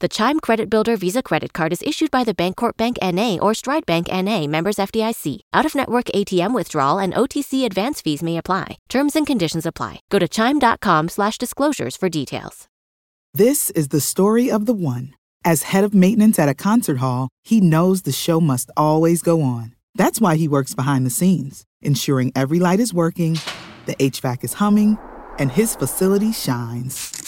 The Chime Credit Builder Visa Credit Card is issued by the Bancorp Bank N.A. or Stride Bank N.A. members FDIC. Out-of-network ATM withdrawal and OTC advance fees may apply. Terms and conditions apply. Go to chime.com slash disclosures for details. This is the story of the one. As head of maintenance at a concert hall, he knows the show must always go on. That's why he works behind the scenes, ensuring every light is working, the HVAC is humming, and his facility shines.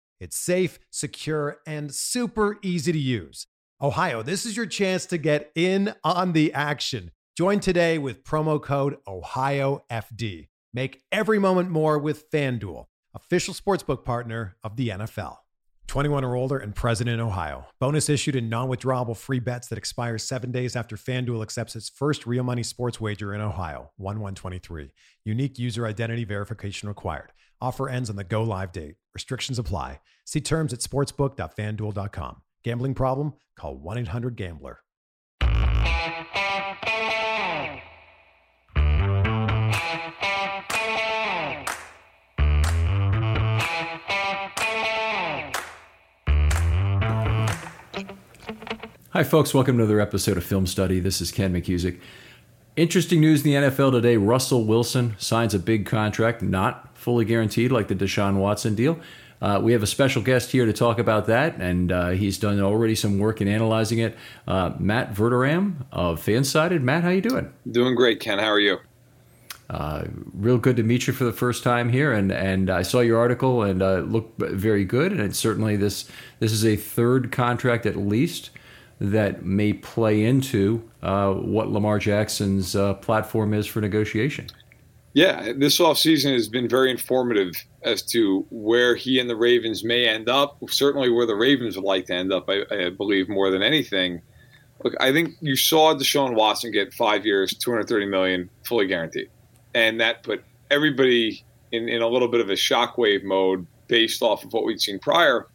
It's safe, secure, and super easy to use. Ohio, this is your chance to get in on the action. Join today with promo code OhioFD. Make every moment more with FanDuel, official sportsbook partner of the NFL. 21 or older and present in Ohio. Bonus issued in non withdrawable free bets that expire seven days after FanDuel accepts its first real money sports wager in Ohio, 1 123. Unique user identity verification required. Offer ends on the go live date. Restrictions apply. See terms at sportsbook.fanduel.com. Gambling problem? Call 1 Hi, folks. Welcome to another episode of Film Study. This is Ken McKusick. Interesting news in the NFL today. Russell Wilson signs a big contract, not fully guaranteed like the Deshaun Watson deal. Uh, we have a special guest here to talk about that, and uh, he's done already some work in analyzing it. Uh, Matt Verderame of Fansided. Matt, how you doing? Doing great, Ken. How are you? Uh, real good to meet you for the first time here, and and I saw your article and uh, looked very good. And certainly this this is a third contract at least that may play into uh, what Lamar Jackson's uh, platform is for negotiation. Yeah, this offseason has been very informative as to where he and the Ravens may end up. Certainly, where the Ravens would like to end up, I, I believe, more than anything. Look, I think you saw Deshaun Watson get five years, $230 million, fully guaranteed, and that put everybody in, in a little bit of a shockwave mode based off of what we'd seen prior.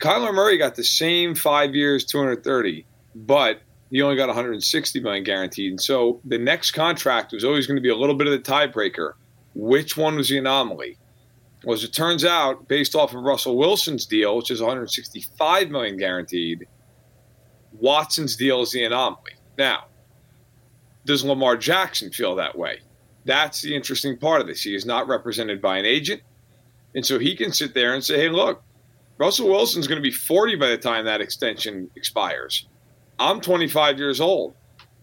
Kyler Murray got the same five years, 230, but he only got 160 million guaranteed. And so the next contract was always going to be a little bit of the tiebreaker. Which one was the anomaly? Well, as it turns out, based off of Russell Wilson's deal, which is 165 million guaranteed, Watson's deal is the anomaly. Now, does Lamar Jackson feel that way? That's the interesting part of this. He is not represented by an agent. And so he can sit there and say, hey, look, Russell Wilson's going to be 40 by the time that extension expires. I'm 25 years old.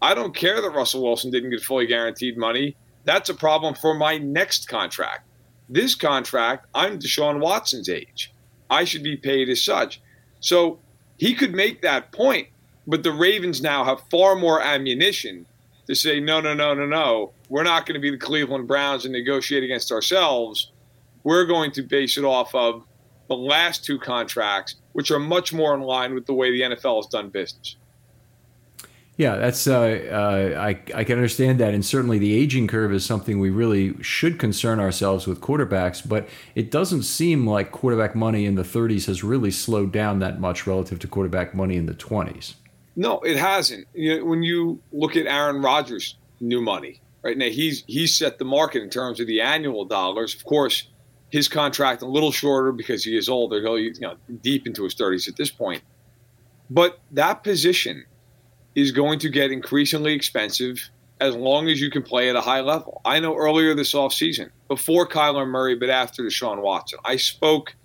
I don't care that Russell Wilson didn't get fully guaranteed money. That's a problem for my next contract. This contract, I'm Deshaun Watson's age. I should be paid as such. So He could make that point, but the Ravens now have far more ammunition to say, no, no, no, no, no. We're not going to be the Cleveland Browns and negotiate against ourselves. We're going to base it off of the last two contracts, which are much more in line with the way the NFL has done business. Yeah, that's uh, uh, I I can understand that, and certainly the aging curve is something we really should concern ourselves with quarterbacks. But it doesn't seem like quarterback money in the 30s has really slowed down that much relative to quarterback money in the 20s. No, it hasn't. You know, when you look at Aaron Rodgers' new money, right now he's he's set the market in terms of the annual dollars. Of course, his contract a little shorter because he is older. He'll you know deep into his 30s at this point. But that position is going to get increasingly expensive as long as you can play at a high level. I know earlier this offseason, before Kyler Murray, but after Deshaun Watson, I spoke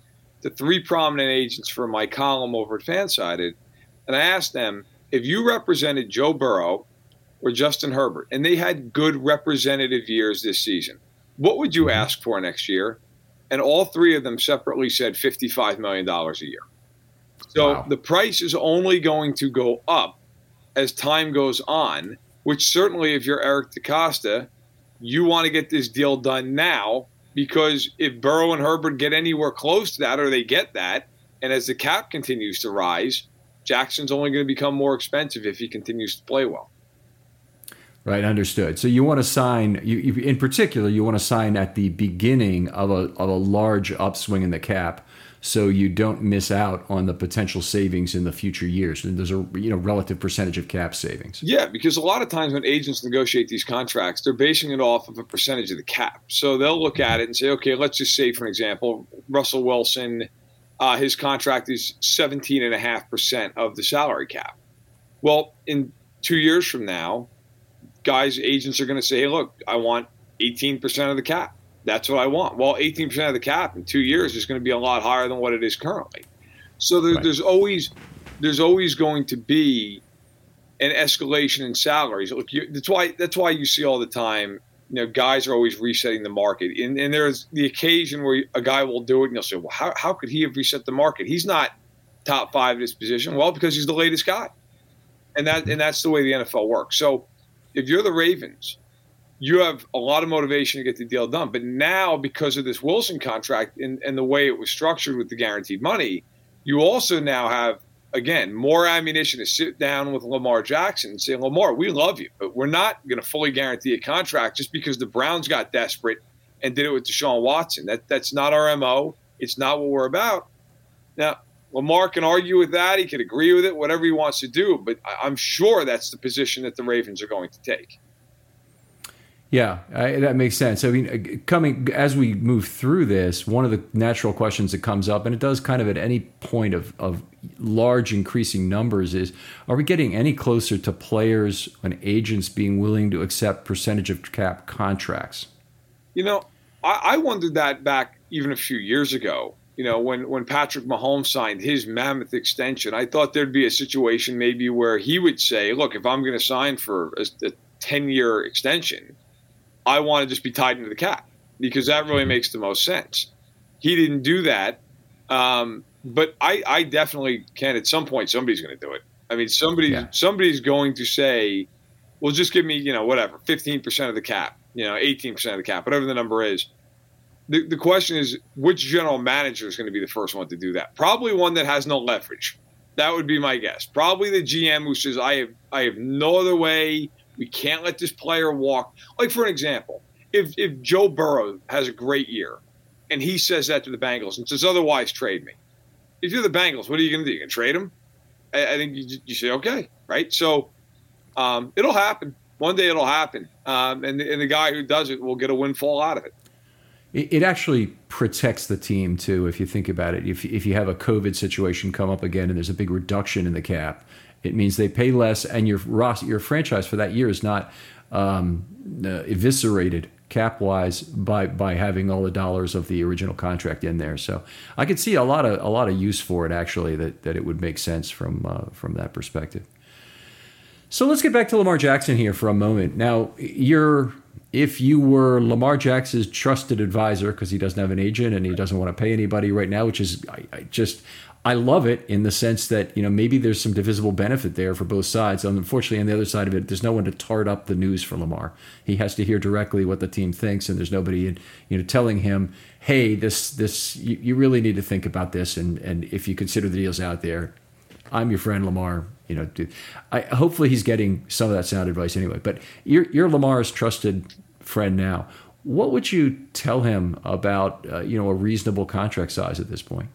to three prominent agents for my column over at Fansided, and I asked them if you represented Joe Burrow or Justin Herbert, and they had good representative years this season, what would you mm-hmm. ask for next year? And all three of them separately said $55 million a year. So wow. the price is only going to go up as time goes on, which certainly if you're Eric DeCosta, you want to get this deal done now because if Burrow and Herbert get anywhere close to that or they get that, and as the cap continues to rise, Jackson's only going to become more expensive if he continues to play well. Right, understood. So you want to sign, you, you, in particular, you want to sign at the beginning of a, of a large upswing in the cap so you don't miss out on the potential savings in the future years. And there's a you know relative percentage of cap savings. Yeah, because a lot of times when agents negotiate these contracts, they're basing it off of a percentage of the cap. So they'll look at it and say, okay, let's just say, for example, Russell Wilson, uh, his contract is 17.5% of the salary cap. Well, in two years from now, guys, agents are going to say, hey, look, I want 18% of the cap. That's what I want. Well, 18% of the cap in two years is going to be a lot higher than what it is currently. So there, right. there's always there's always going to be an escalation in salaries. Look, you, that's why that's why you see all the time. You know, guys are always resetting the market, and, and there's the occasion where a guy will do it, and you'll say, "Well, how, how could he have reset the market? He's not top five in his position." Well, because he's the latest guy, and that and that's the way the NFL works. So, if you're the Ravens you have a lot of motivation to get the deal done. But now, because of this Wilson contract and, and the way it was structured with the guaranteed money, you also now have, again, more ammunition to sit down with Lamar Jackson and say, Lamar, we love you, but we're not going to fully guarantee a contract just because the Browns got desperate and did it with Deshaun Watson. That That's not our MO. It's not what we're about. Now, Lamar can argue with that. He can agree with it, whatever he wants to do. But I'm sure that's the position that the Ravens are going to take. Yeah, I, that makes sense. I mean, uh, coming as we move through this, one of the natural questions that comes up, and it does kind of at any point of, of large increasing numbers, is are we getting any closer to players and agents being willing to accept percentage of cap contracts? You know, I, I wondered that back even a few years ago. You know, when, when Patrick Mahomes signed his mammoth extension, I thought there'd be a situation maybe where he would say, look, if I'm going to sign for a 10 year extension, I want to just be tied into the cap because that really makes the most sense. He didn't do that. Um, but I, I definitely can at some point somebody's going to do it. I mean, somebody yeah. somebody's going to say, "Well, just give me, you know, whatever, fifteen percent of the cap, you know, eighteen percent of the cap, whatever the number is." The, the question is, which general manager is going to be the first one to do that? Probably one that has no leverage. That would be my guess. Probably the GM who says, "I have, I have no other way. We can't let this player walk. Like for an example, if if Joe Burrow has a great year, and he says that to the Bengals and says otherwise, trade me. If you're the Bengals, what are you going to do? You can trade him. I, I think you, you, say okay, right? So um, it'll happen. One day it'll happen, um, and, and the guy who does it will get a windfall out of it. It actually protects the team too, if you think about it. If if you have a COVID situation come up again and there's a big reduction in the cap, it means they pay less, and your your franchise for that year is not um, uh, eviscerated cap wise by by having all the dollars of the original contract in there. So I could see a lot of a lot of use for it actually that that it would make sense from uh, from that perspective. So let's get back to Lamar Jackson here for a moment. Now you're if you were Lamar Jackson's trusted advisor because he doesn't have an agent and he doesn't want to pay anybody right now, which is I, I just I love it in the sense that you know maybe there's some divisible benefit there for both sides. Unfortunately, on the other side of it, there's no one to tart up the news for Lamar. He has to hear directly what the team thinks, and there's nobody you know telling him, "Hey, this this you, you really need to think about this." And and if you consider the deals out there, I'm your friend Lamar. You know, I, hopefully he's getting some of that sound advice anyway. But you're, you're Lamar's trusted friend now. What would you tell him about uh, you know a reasonable contract size at this point?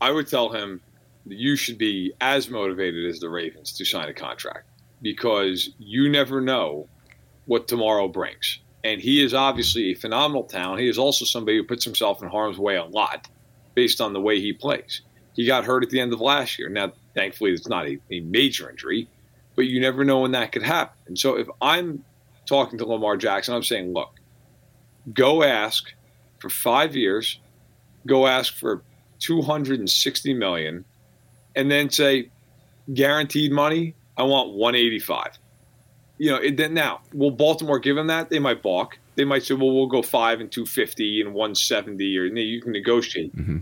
I would tell him that you should be as motivated as the Ravens to sign a contract because you never know what tomorrow brings. And he is obviously a phenomenal talent. He is also somebody who puts himself in harm's way a lot based on the way he plays. He got hurt at the end of last year. Now, thankfully, it's not a, a major injury, but you never know when that could happen. And so if I'm talking to Lamar Jackson, I'm saying, look, go ask for five years, go ask for 260 million and then say guaranteed money i want 185 you know it, then now will baltimore give him that they might balk they might say well we'll go 5 and 250 and 170 or you can negotiate mm-hmm.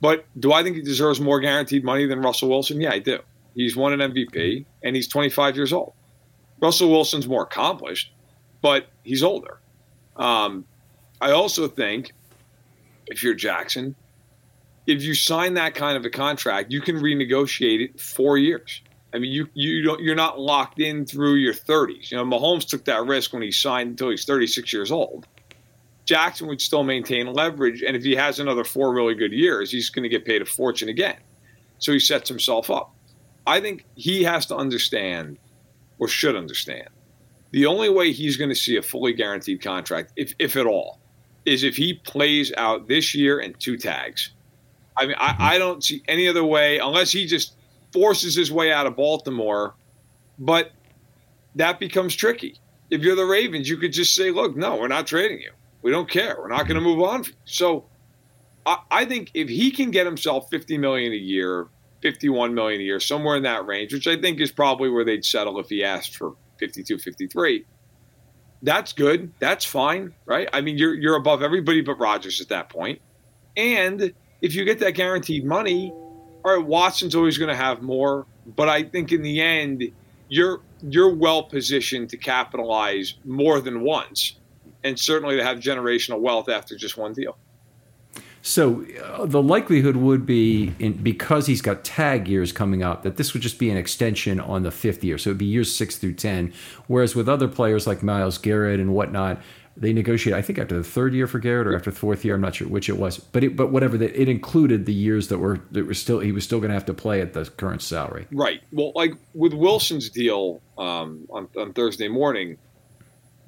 But do i think he deserves more guaranteed money than russell wilson yeah i do he's won an mvp and he's 25 years old russell wilson's more accomplished but he's older um, i also think if you're jackson if you sign that kind of a contract, you can renegotiate it four years. I mean, you you don't you're not locked in through your 30s. You know, Mahomes took that risk when he signed until he's 36 years old. Jackson would still maintain leverage, and if he has another four really good years, he's going to get paid a fortune again. So he sets himself up. I think he has to understand, or should understand, the only way he's going to see a fully guaranteed contract, if if at all, is if he plays out this year and two tags I mean, I, I don't see any other way unless he just forces his way out of Baltimore. But that becomes tricky. If you're the Ravens, you could just say, "Look, no, we're not trading you. We don't care. We're not going to move on." So, I, I think if he can get himself 50 million a year, 51 million a year, somewhere in that range, which I think is probably where they'd settle if he asked for 52, 53. That's good. That's fine, right? I mean, you're you're above everybody but Rodgers at that point, and if you get that guaranteed money, all right, Watson's always going to have more, but I think in the end, you're you're well positioned to capitalize more than once, and certainly to have generational wealth after just one deal. So uh, the likelihood would be, in, because he's got tag years coming up, that this would just be an extension on the fifth year. So it'd be years six through ten. Whereas with other players like Myles Garrett and whatnot, they negotiate, I think after the third year for Garrett or after the fourth year, I'm not sure which it was, but it, but whatever that it included the years that were that were still he was still going to have to play at the current salary. Right. Well, like with Wilson's deal um, on, on Thursday morning,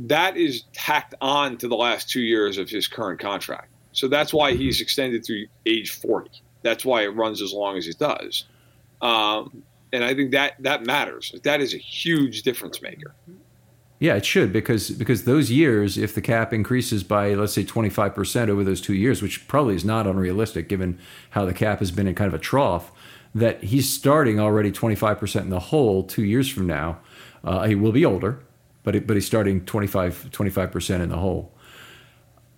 that is tacked on to the last two years of his current contract. So that's why he's extended through age 40. That's why it runs as long as it does. Um, and I think that that matters. That is a huge difference maker. Yeah, it should because because those years, if the cap increases by let's say twenty five percent over those two years, which probably is not unrealistic given how the cap has been in kind of a trough, that he's starting already twenty five percent in the hole two years from now. Uh, he will be older, but it, but he's starting 25 percent in the hole.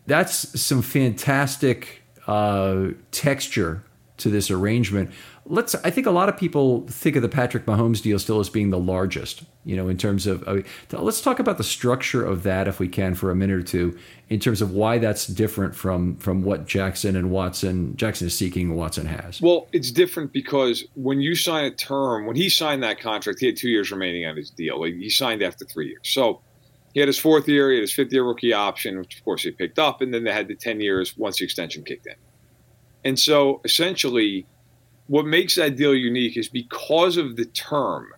That's some fantastic uh, texture to this arrangement. Let's i think a lot of people think of the patrick mahomes deal still as being the largest you know in terms of let's talk about the structure of that if we can for a minute or two in terms of why that's different from from what jackson and watson jackson is seeking watson has. Well it's different because when you sign a term when he signed that contract he had two years remaining on his deal. Like he signed after three years. So he had his fourth year he had his fifth year rookie option which of course he picked up and then they had the 10 years once the extension kicked in and so essentially what makes that deal unique is because of the term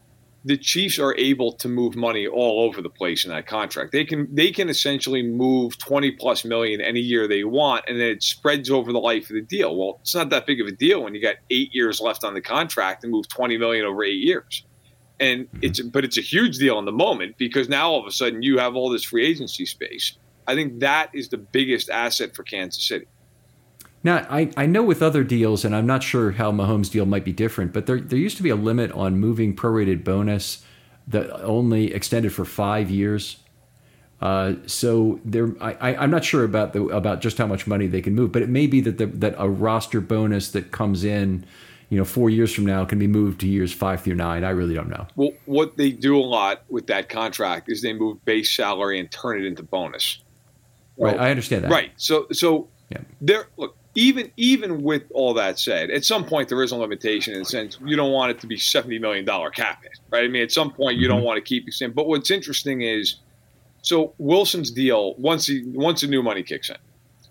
the Chiefs are able to move money all over the place in that contract. They can they can essentially move 20 plus million any year they want and then it spreads over the life of the deal. Well, it's not that big of a deal when you got 8 years left on the contract and move 20 million over 8 years. And it's but it's a huge deal in the moment because now all of a sudden you have all this free agency space. I think that is the biggest asset for Kansas City. Now, I, I know with other deals, and I'm not sure how Mahomes' deal might be different, but there, there used to be a limit on moving prorated bonus that only extended for five years. Uh, so there, I, I'm not sure about the about just how much money they can move, but it may be that the, that a roster bonus that comes in, you know, four years from now can be moved to years five through nine. I really don't know. Well, what they do a lot with that contract is they move base salary and turn it into bonus. Right, I understand that. Right. So, so yeah. there. Look, even even with all that said, at some point there is a limitation in the sense you don't want it to be seventy million dollar cap hit, right? I mean, at some point you mm-hmm. don't want to keep it in. But what's interesting is, so Wilson's deal once he once the new money kicks in,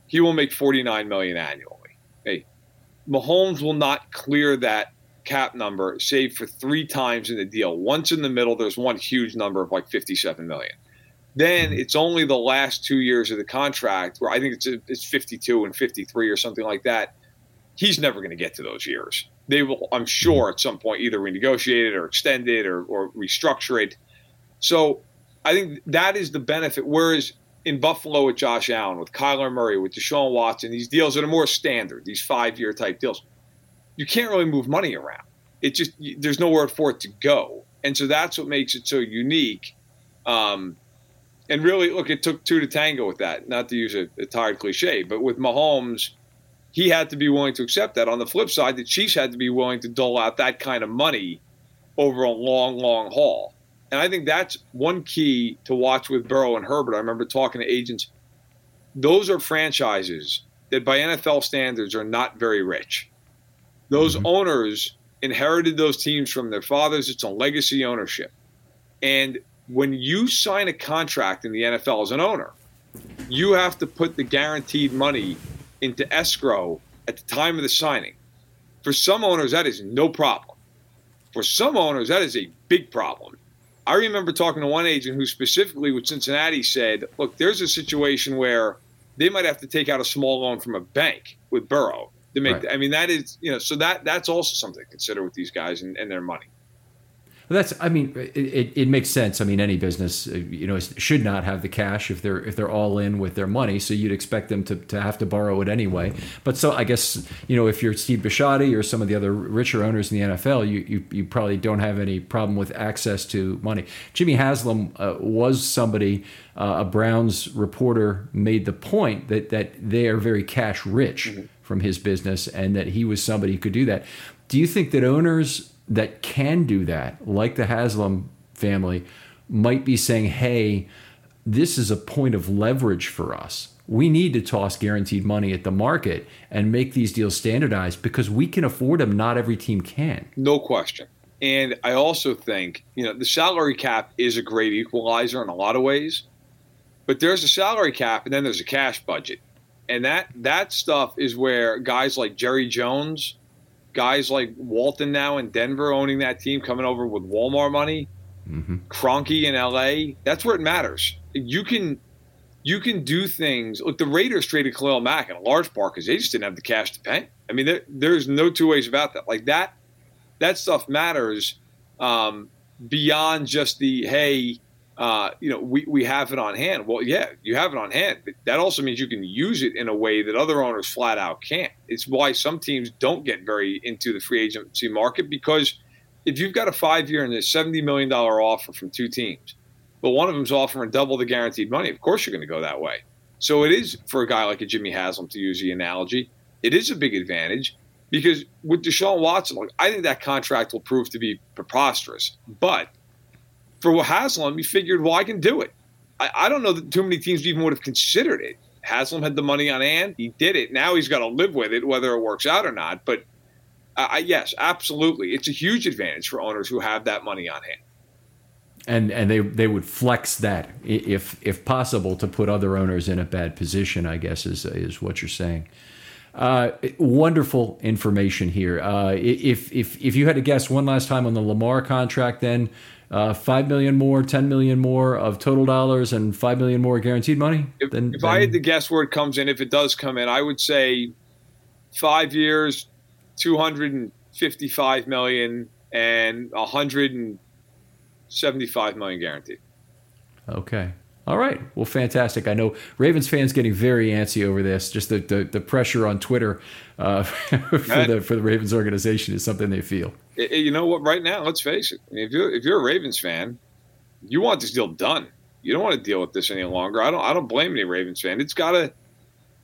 he will make forty nine million annually. Hey, Mahomes will not clear that cap number save for three times in the deal. Once in the middle, there's one huge number of like 57 million. Then it's only the last two years of the contract where I think it's it's 52 and 53 or something like that. He's never going to get to those years. They will, I'm sure, at some point either renegotiate it or extend it or, or restructure it. So I think that is the benefit. Whereas in Buffalo with Josh Allen, with Kyler Murray, with Deshaun Watson, these deals that are more standard, these five year type deals, you can't really move money around. It just there's nowhere for it to go, and so that's what makes it so unique. Um, and really, look, it took two to tango with that. Not to use a, a tired cliche, but with Mahomes, he had to be willing to accept that. On the flip side, the Chiefs had to be willing to dole out that kind of money over a long, long haul. And I think that's one key to watch with Burrow and Herbert. I remember talking to agents. Those are franchises that, by NFL standards, are not very rich. Those mm-hmm. owners inherited those teams from their fathers. It's a legacy ownership. And when you sign a contract in the NFL as an owner, you have to put the guaranteed money into escrow at the time of the signing. For some owners, that is no problem. For some owners, that is a big problem. I remember talking to one agent who specifically with Cincinnati said, look, there's a situation where they might have to take out a small loan from a bank with Burrow to make. Right. I mean, that is you know, so that that's also something to consider with these guys and, and their money. That's, I mean, it, it, it, makes sense. I mean, any business, uh, you know, should not have the cash if they're if they're all in with their money. So you'd expect them to, to have to borrow it anyway. But so I guess you know, if you're Steve Bisciotti or some of the other richer owners in the NFL, you you, you probably don't have any problem with access to money. Jimmy Haslam uh, was somebody. Uh, a Browns reporter made the point that that they are very cash rich mm-hmm. from his business, and that he was somebody who could do that. Do you think that owners that can do that, like the Haslam family, might be saying, hey, this is a point of leverage for us. We need to toss guaranteed money at the market and make these deals standardized because we can afford them. Not every team can. No question. And I also think, you know, the salary cap is a great equalizer in a lot of ways, but there's a salary cap and then there's a cash budget. And that that stuff is where guys like Jerry Jones guys like Walton now in Denver owning that team, coming over with Walmart money, mm-hmm. Kroenke in LA. That's where it matters. You can you can do things. Look, the Raiders traded Khalil Mack in a large part because they just didn't have the cash to pay. I mean, there, there's no two ways about that. Like that, that stuff matters um, beyond just the hey, uh, you know, we, we have it on hand. Well, yeah, you have it on hand, but that also means you can use it in a way that other owners flat out can't. It's why some teams don't get very into the free agency market because if you've got a five year and a $70 million offer from two teams, but one of them's offering double the guaranteed money, of course you're going to go that way. So it is for a guy like a Jimmy Haslam, to use the analogy, it is a big advantage because with Deshaun Watson, look, I think that contract will prove to be preposterous, but – for Haslam, he figured, well, I can do it. I, I don't know that too many teams even would have considered it. Haslam had the money on hand. He did it. Now he's got to live with it, whether it works out or not. But uh, yes, absolutely, it's a huge advantage for owners who have that money on hand. And and they they would flex that if if possible to put other owners in a bad position. I guess is is what you're saying. Uh, wonderful information here. Uh, if if if you had to guess one last time on the Lamar contract, then uh, five million more, ten million more of total dollars, and five million more guaranteed money. If, then, if then, I had to guess where it comes in, if it does come in, I would say five years, two hundred and fifty-five million, and hundred and seventy-five million guaranteed. Okay. All right. Well, fantastic. I know Ravens fans getting very antsy over this. Just the, the, the pressure on Twitter uh, for the for the Ravens organization is something they feel. You know what? Right now, let's face it. if you're if you're a Ravens fan, you want this deal done. You don't want to deal with this any longer. I don't. I don't blame any Ravens fan. It's got to.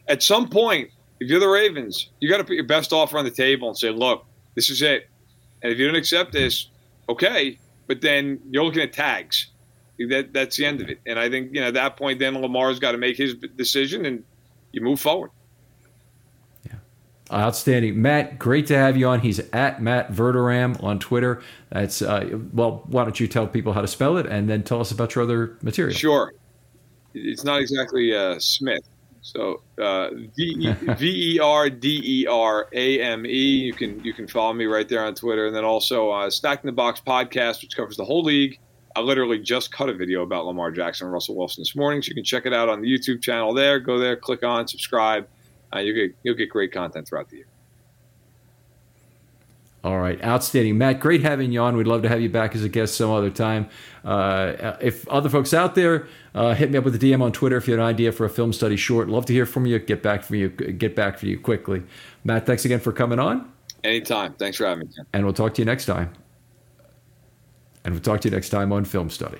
At some point, if you're the Ravens, you got to put your best offer on the table and say, "Look, this is it. And if you don't accept this, okay, but then you're looking at tags. That that's the end of it. And I think you know at that point, then Lamar's got to make his decision, and you move forward. Outstanding, Matt. Great to have you on. He's at Matt Verderame on Twitter. That's uh, well. Why don't you tell people how to spell it, and then tell us about your other material? Sure. It's not exactly uh, Smith. So uh, V E R D E R A M E. You can you can follow me right there on Twitter, and then also uh, Stacking the Box podcast, which covers the whole league. I literally just cut a video about Lamar Jackson and Russell Wilson this morning, so you can check it out on the YouTube channel. There, go there, click on, subscribe. Uh, you get you'll get great content throughout the year. All right, outstanding, Matt. Great having you on. We'd love to have you back as a guest some other time. Uh, if other folks out there, uh, hit me up with a DM on Twitter if you have an idea for a film study short. Love to hear from you. Get back from you. Get back for you quickly. Matt, thanks again for coming on. Anytime. Thanks for having me. And we'll talk to you next time. And we'll talk to you next time on Film Study.